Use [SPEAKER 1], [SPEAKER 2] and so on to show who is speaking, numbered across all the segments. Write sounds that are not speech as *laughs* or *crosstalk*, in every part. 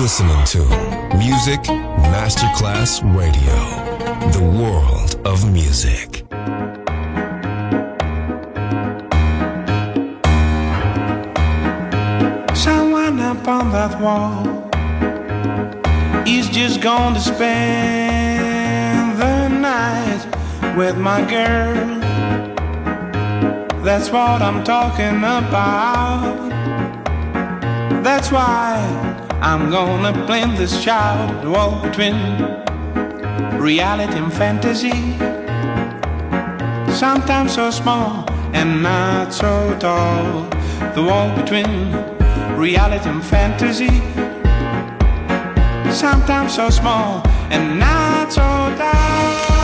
[SPEAKER 1] listening to Music Masterclass Radio, the world of music.
[SPEAKER 2] Someone up on that wall is just going to spend the night with my girl. That's what I'm talking about. That's why. I'm gonna blend this shattered wall between reality and fantasy. Sometimes so small and not so tall. The wall between reality and fantasy. Sometimes so small and not so tall.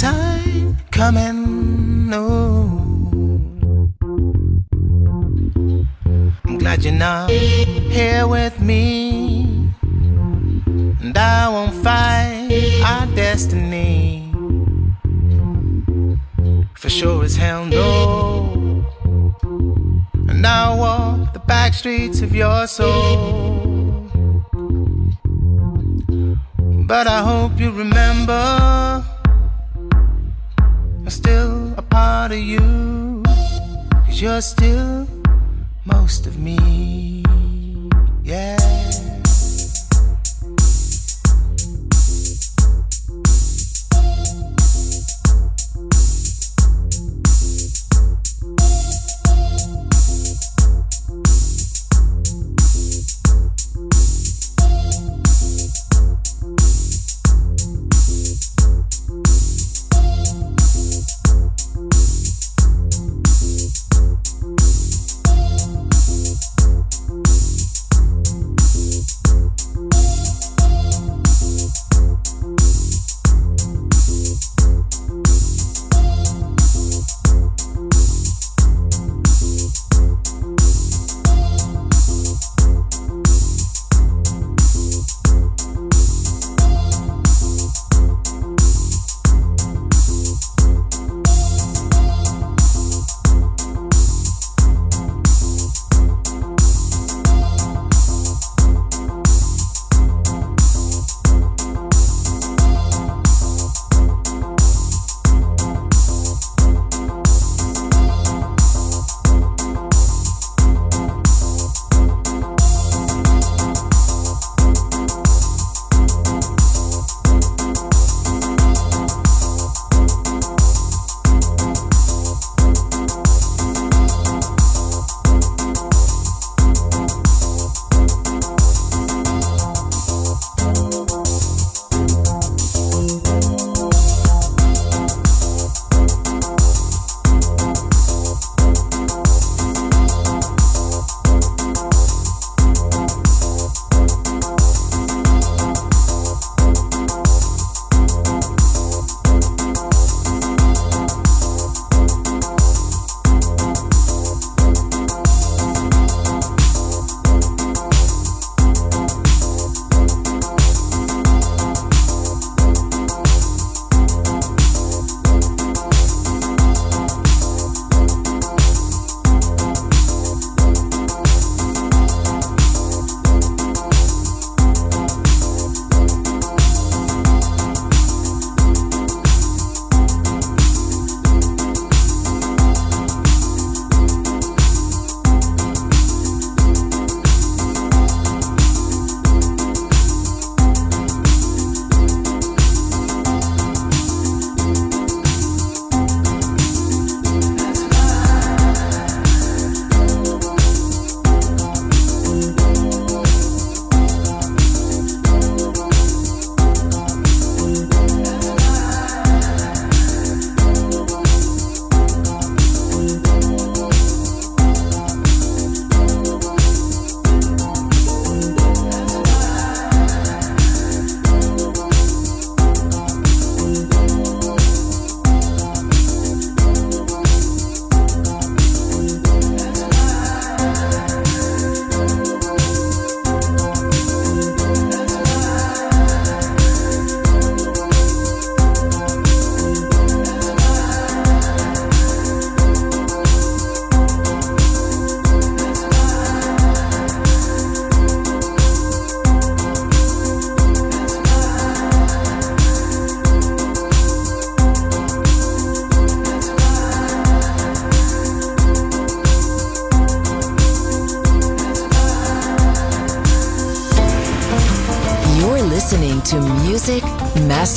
[SPEAKER 3] Time coming. No. I'm glad you're not here with me. And I won't fight our destiny. For sure as hell, no. And I'll walk the back streets of your soul. But I hope you remember I'm still a part of you. Cause you're still most of me. Yeah.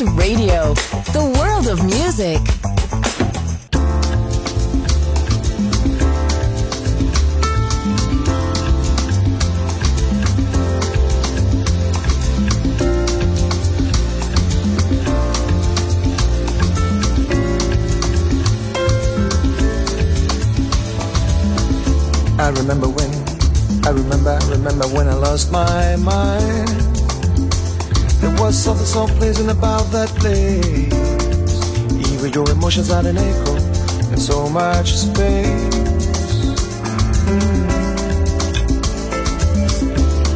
[SPEAKER 4] Radio, the world of music.
[SPEAKER 3] I remember when, I remember, I remember when I lost my mind. There was something so pleasant about that place. Even your emotions had an echo and so much space.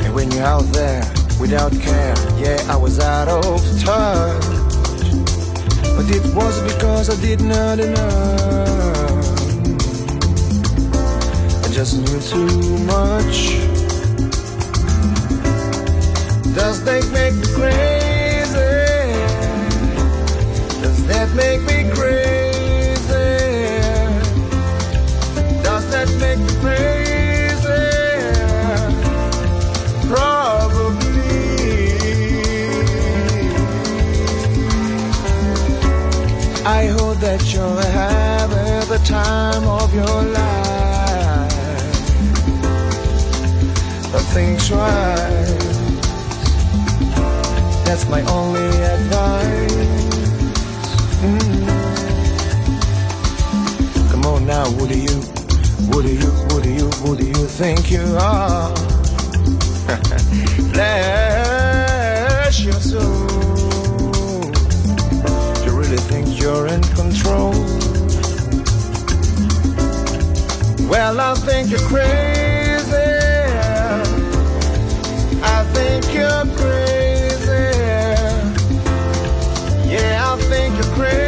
[SPEAKER 3] And when you're out there without care, yeah, I was out of touch. But it was because I did not enough. I just knew too much. Does that make me crazy? Does that make me crazy? Does that make me crazy? Probably. I hope that you're having the time of your life. But think twice. That's my only advice. Mm. Come on now, who do you, who do you, who do you, who do you think you are? *laughs* Bless your soul. You really think you're in control? Well, I think you're crazy. I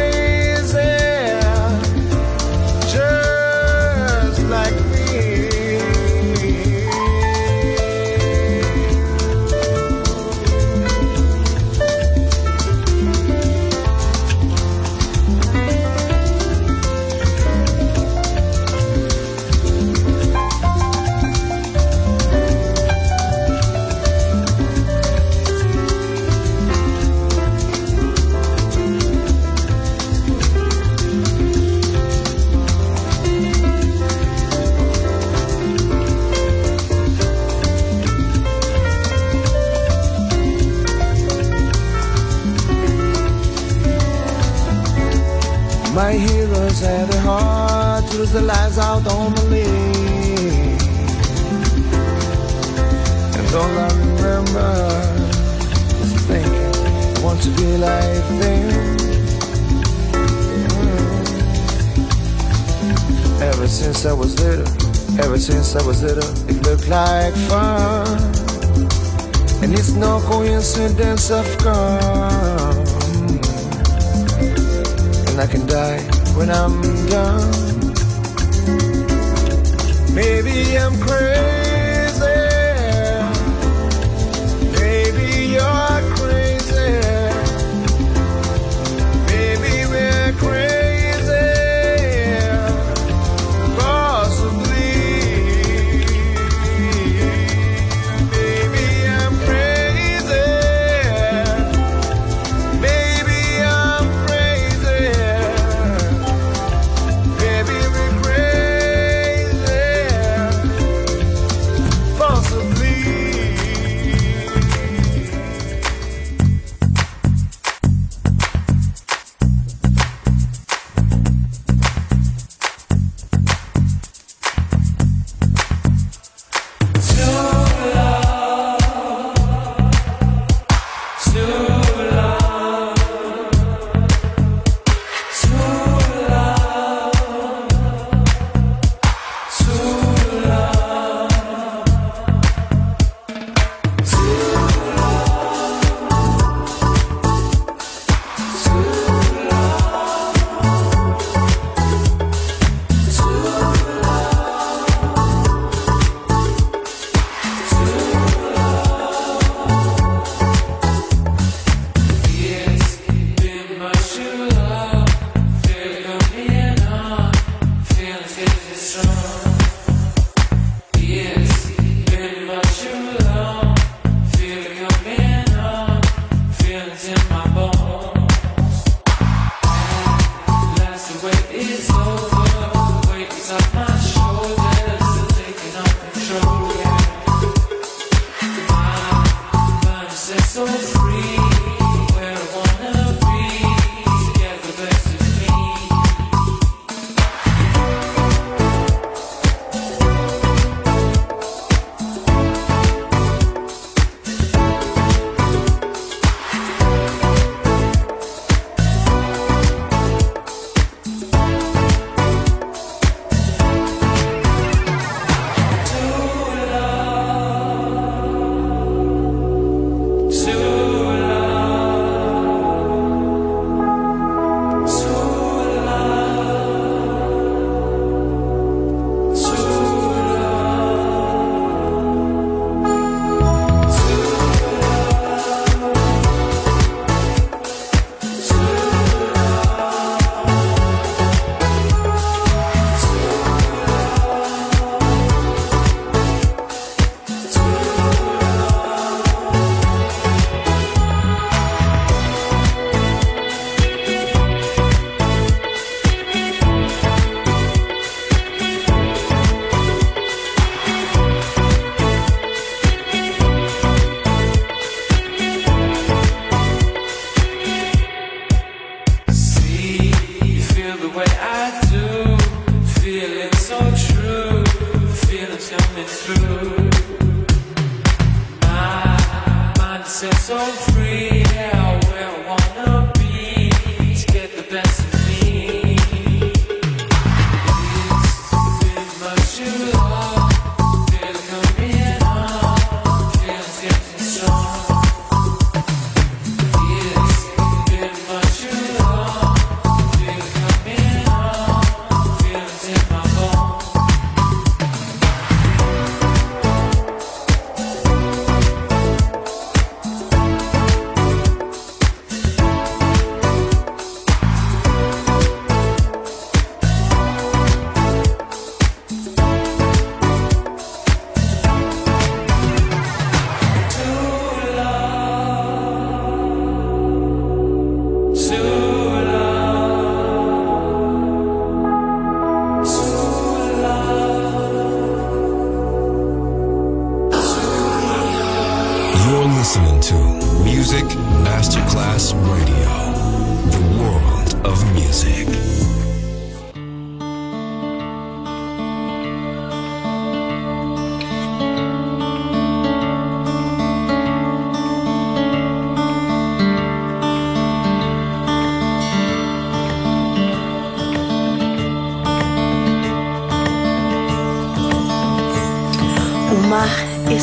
[SPEAKER 3] coincidence I've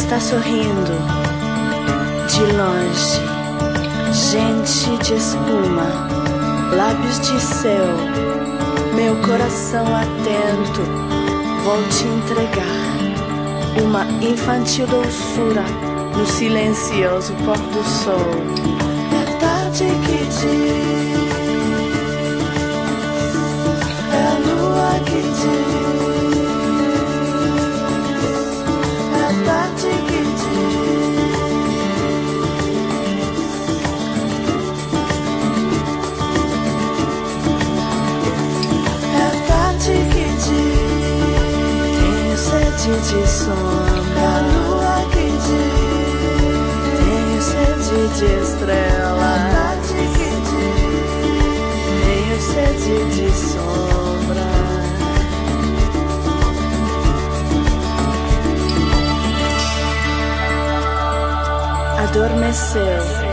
[SPEAKER 5] está sorrindo de longe, gente de espuma, lábios de céu, meu coração atento, vou te entregar uma infantil doçura no silencioso pôr do sol. É tarde que diz, sede de sombra. A lua que diz. Tenho sede de estrela. É tarde que diz. Tenho sede de sombra. adormeceu.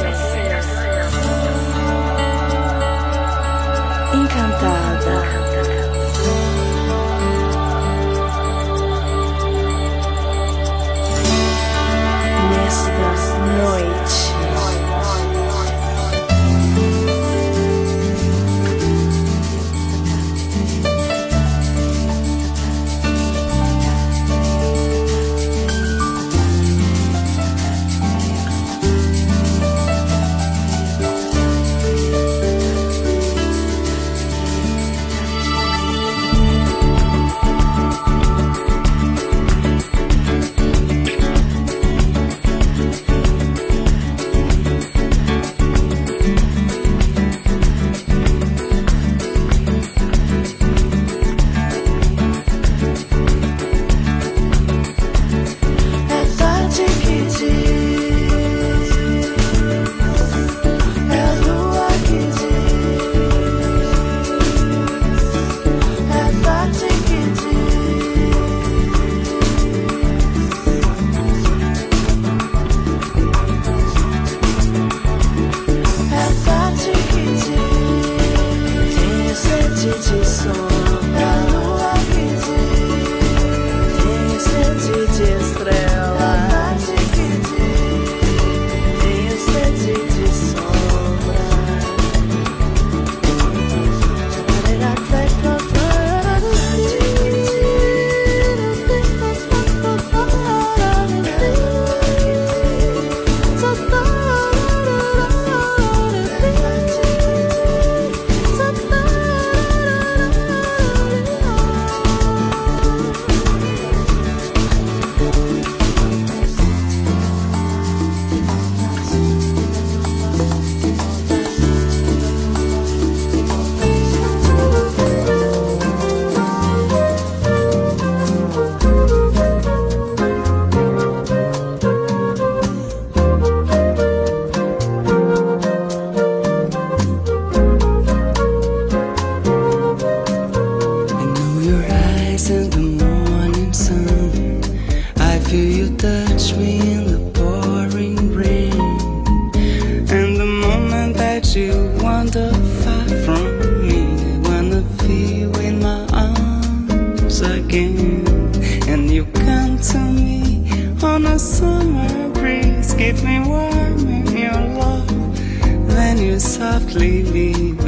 [SPEAKER 6] Softly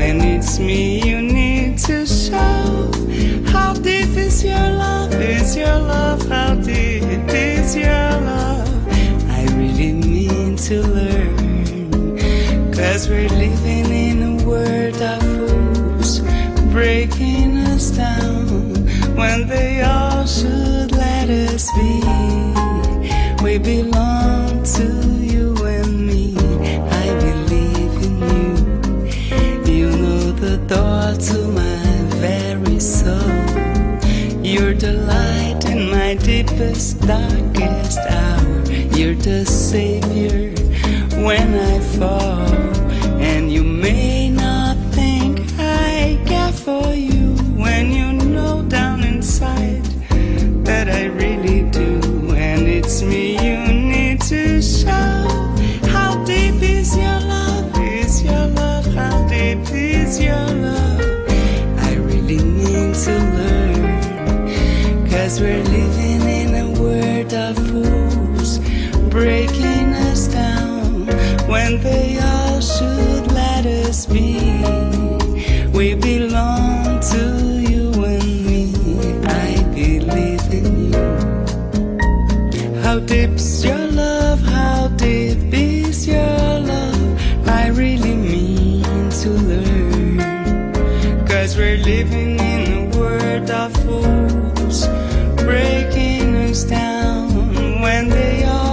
[SPEAKER 6] and it's me you need to show. How deep is your love? Is your love? How deep is your love? I really mean to learn, cause we're living in a world of fools, breaking us down when they all should let us be. We deepest, darkest hour. You're the savior when I fall.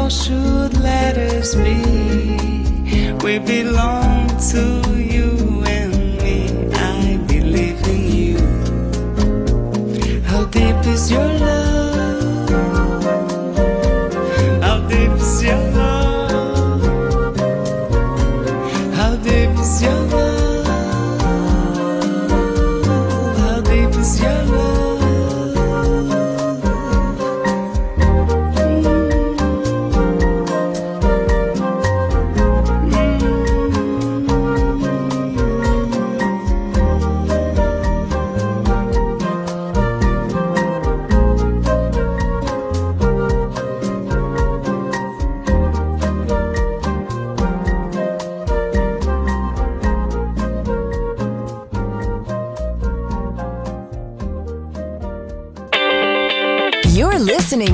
[SPEAKER 6] All should let us be. We belong to you and me. I believe in you. How deep is your love?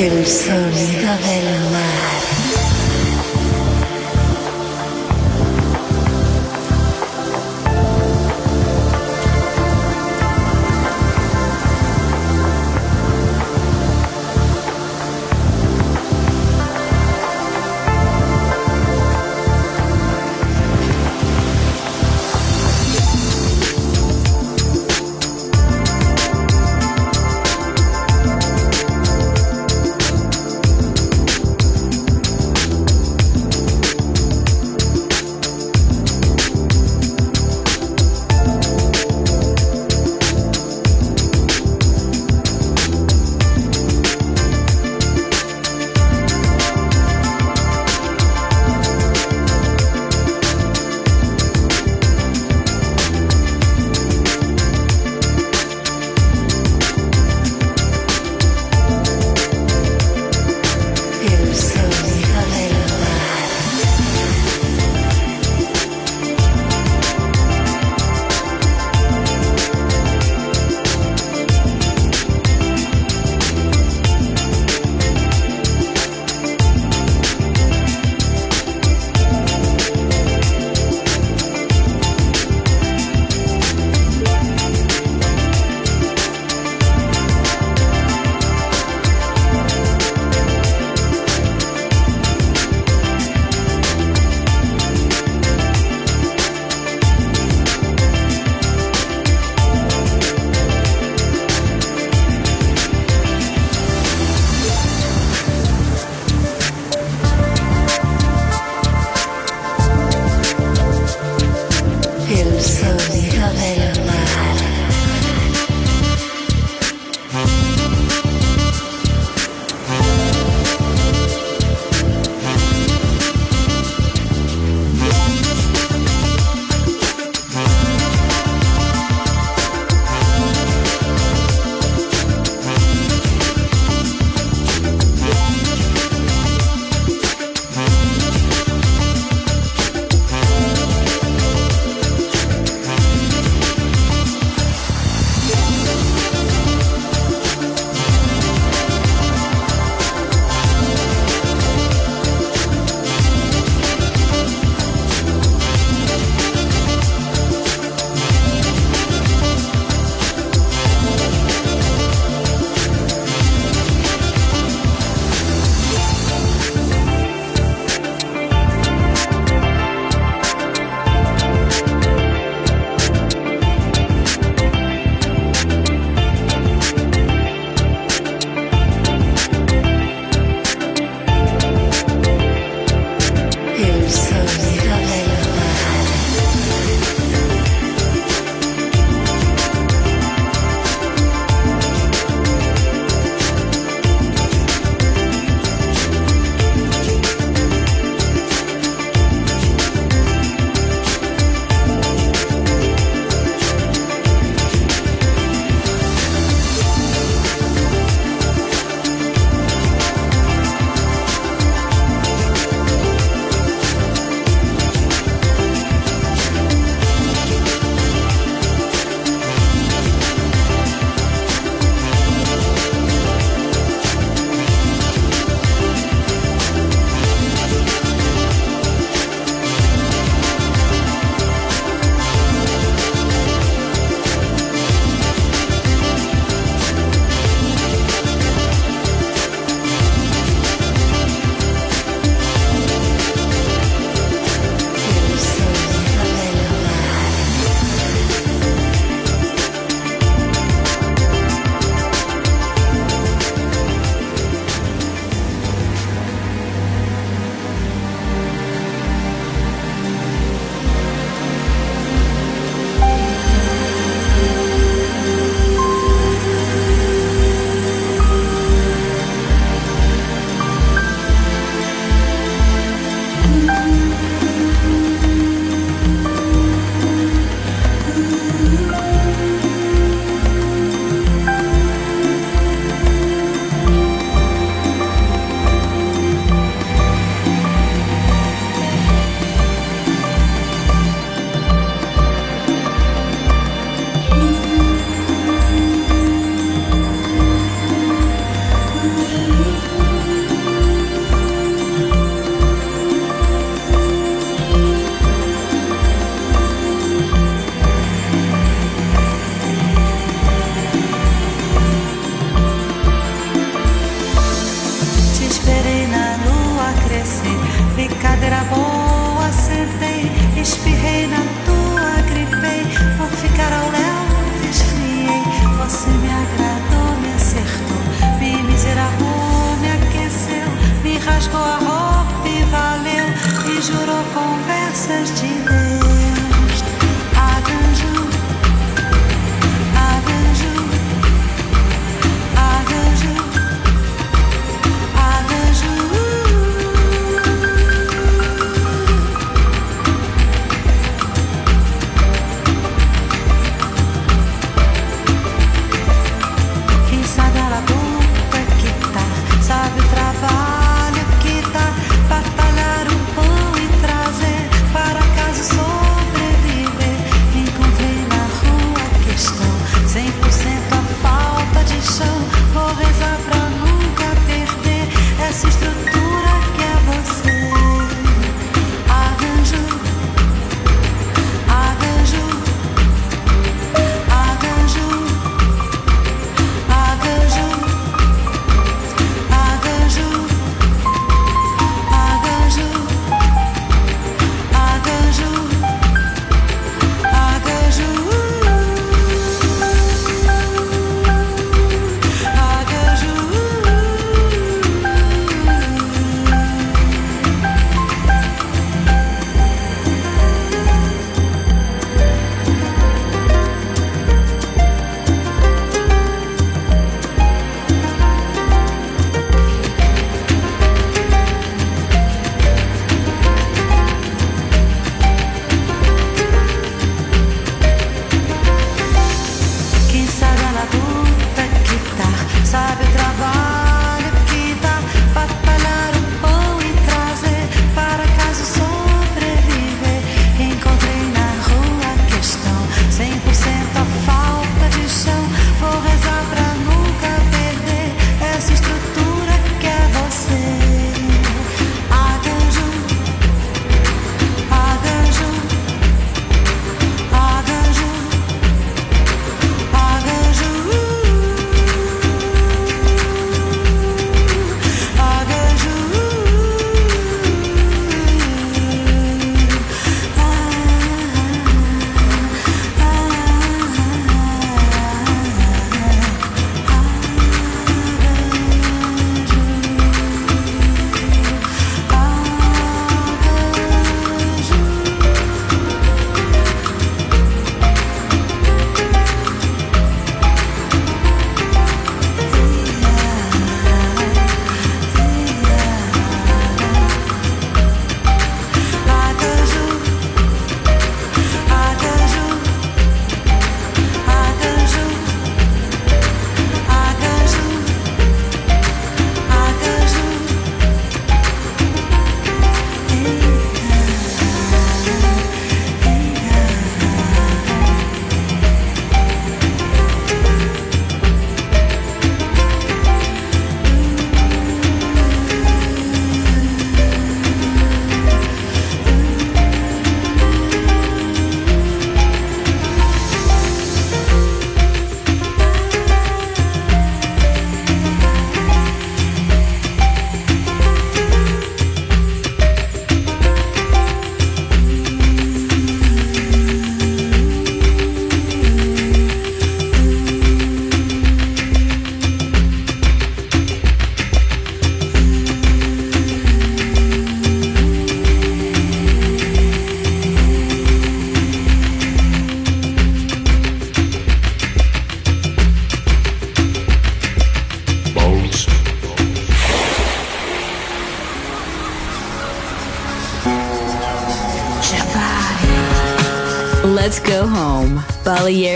[SPEAKER 7] El sonido del mar.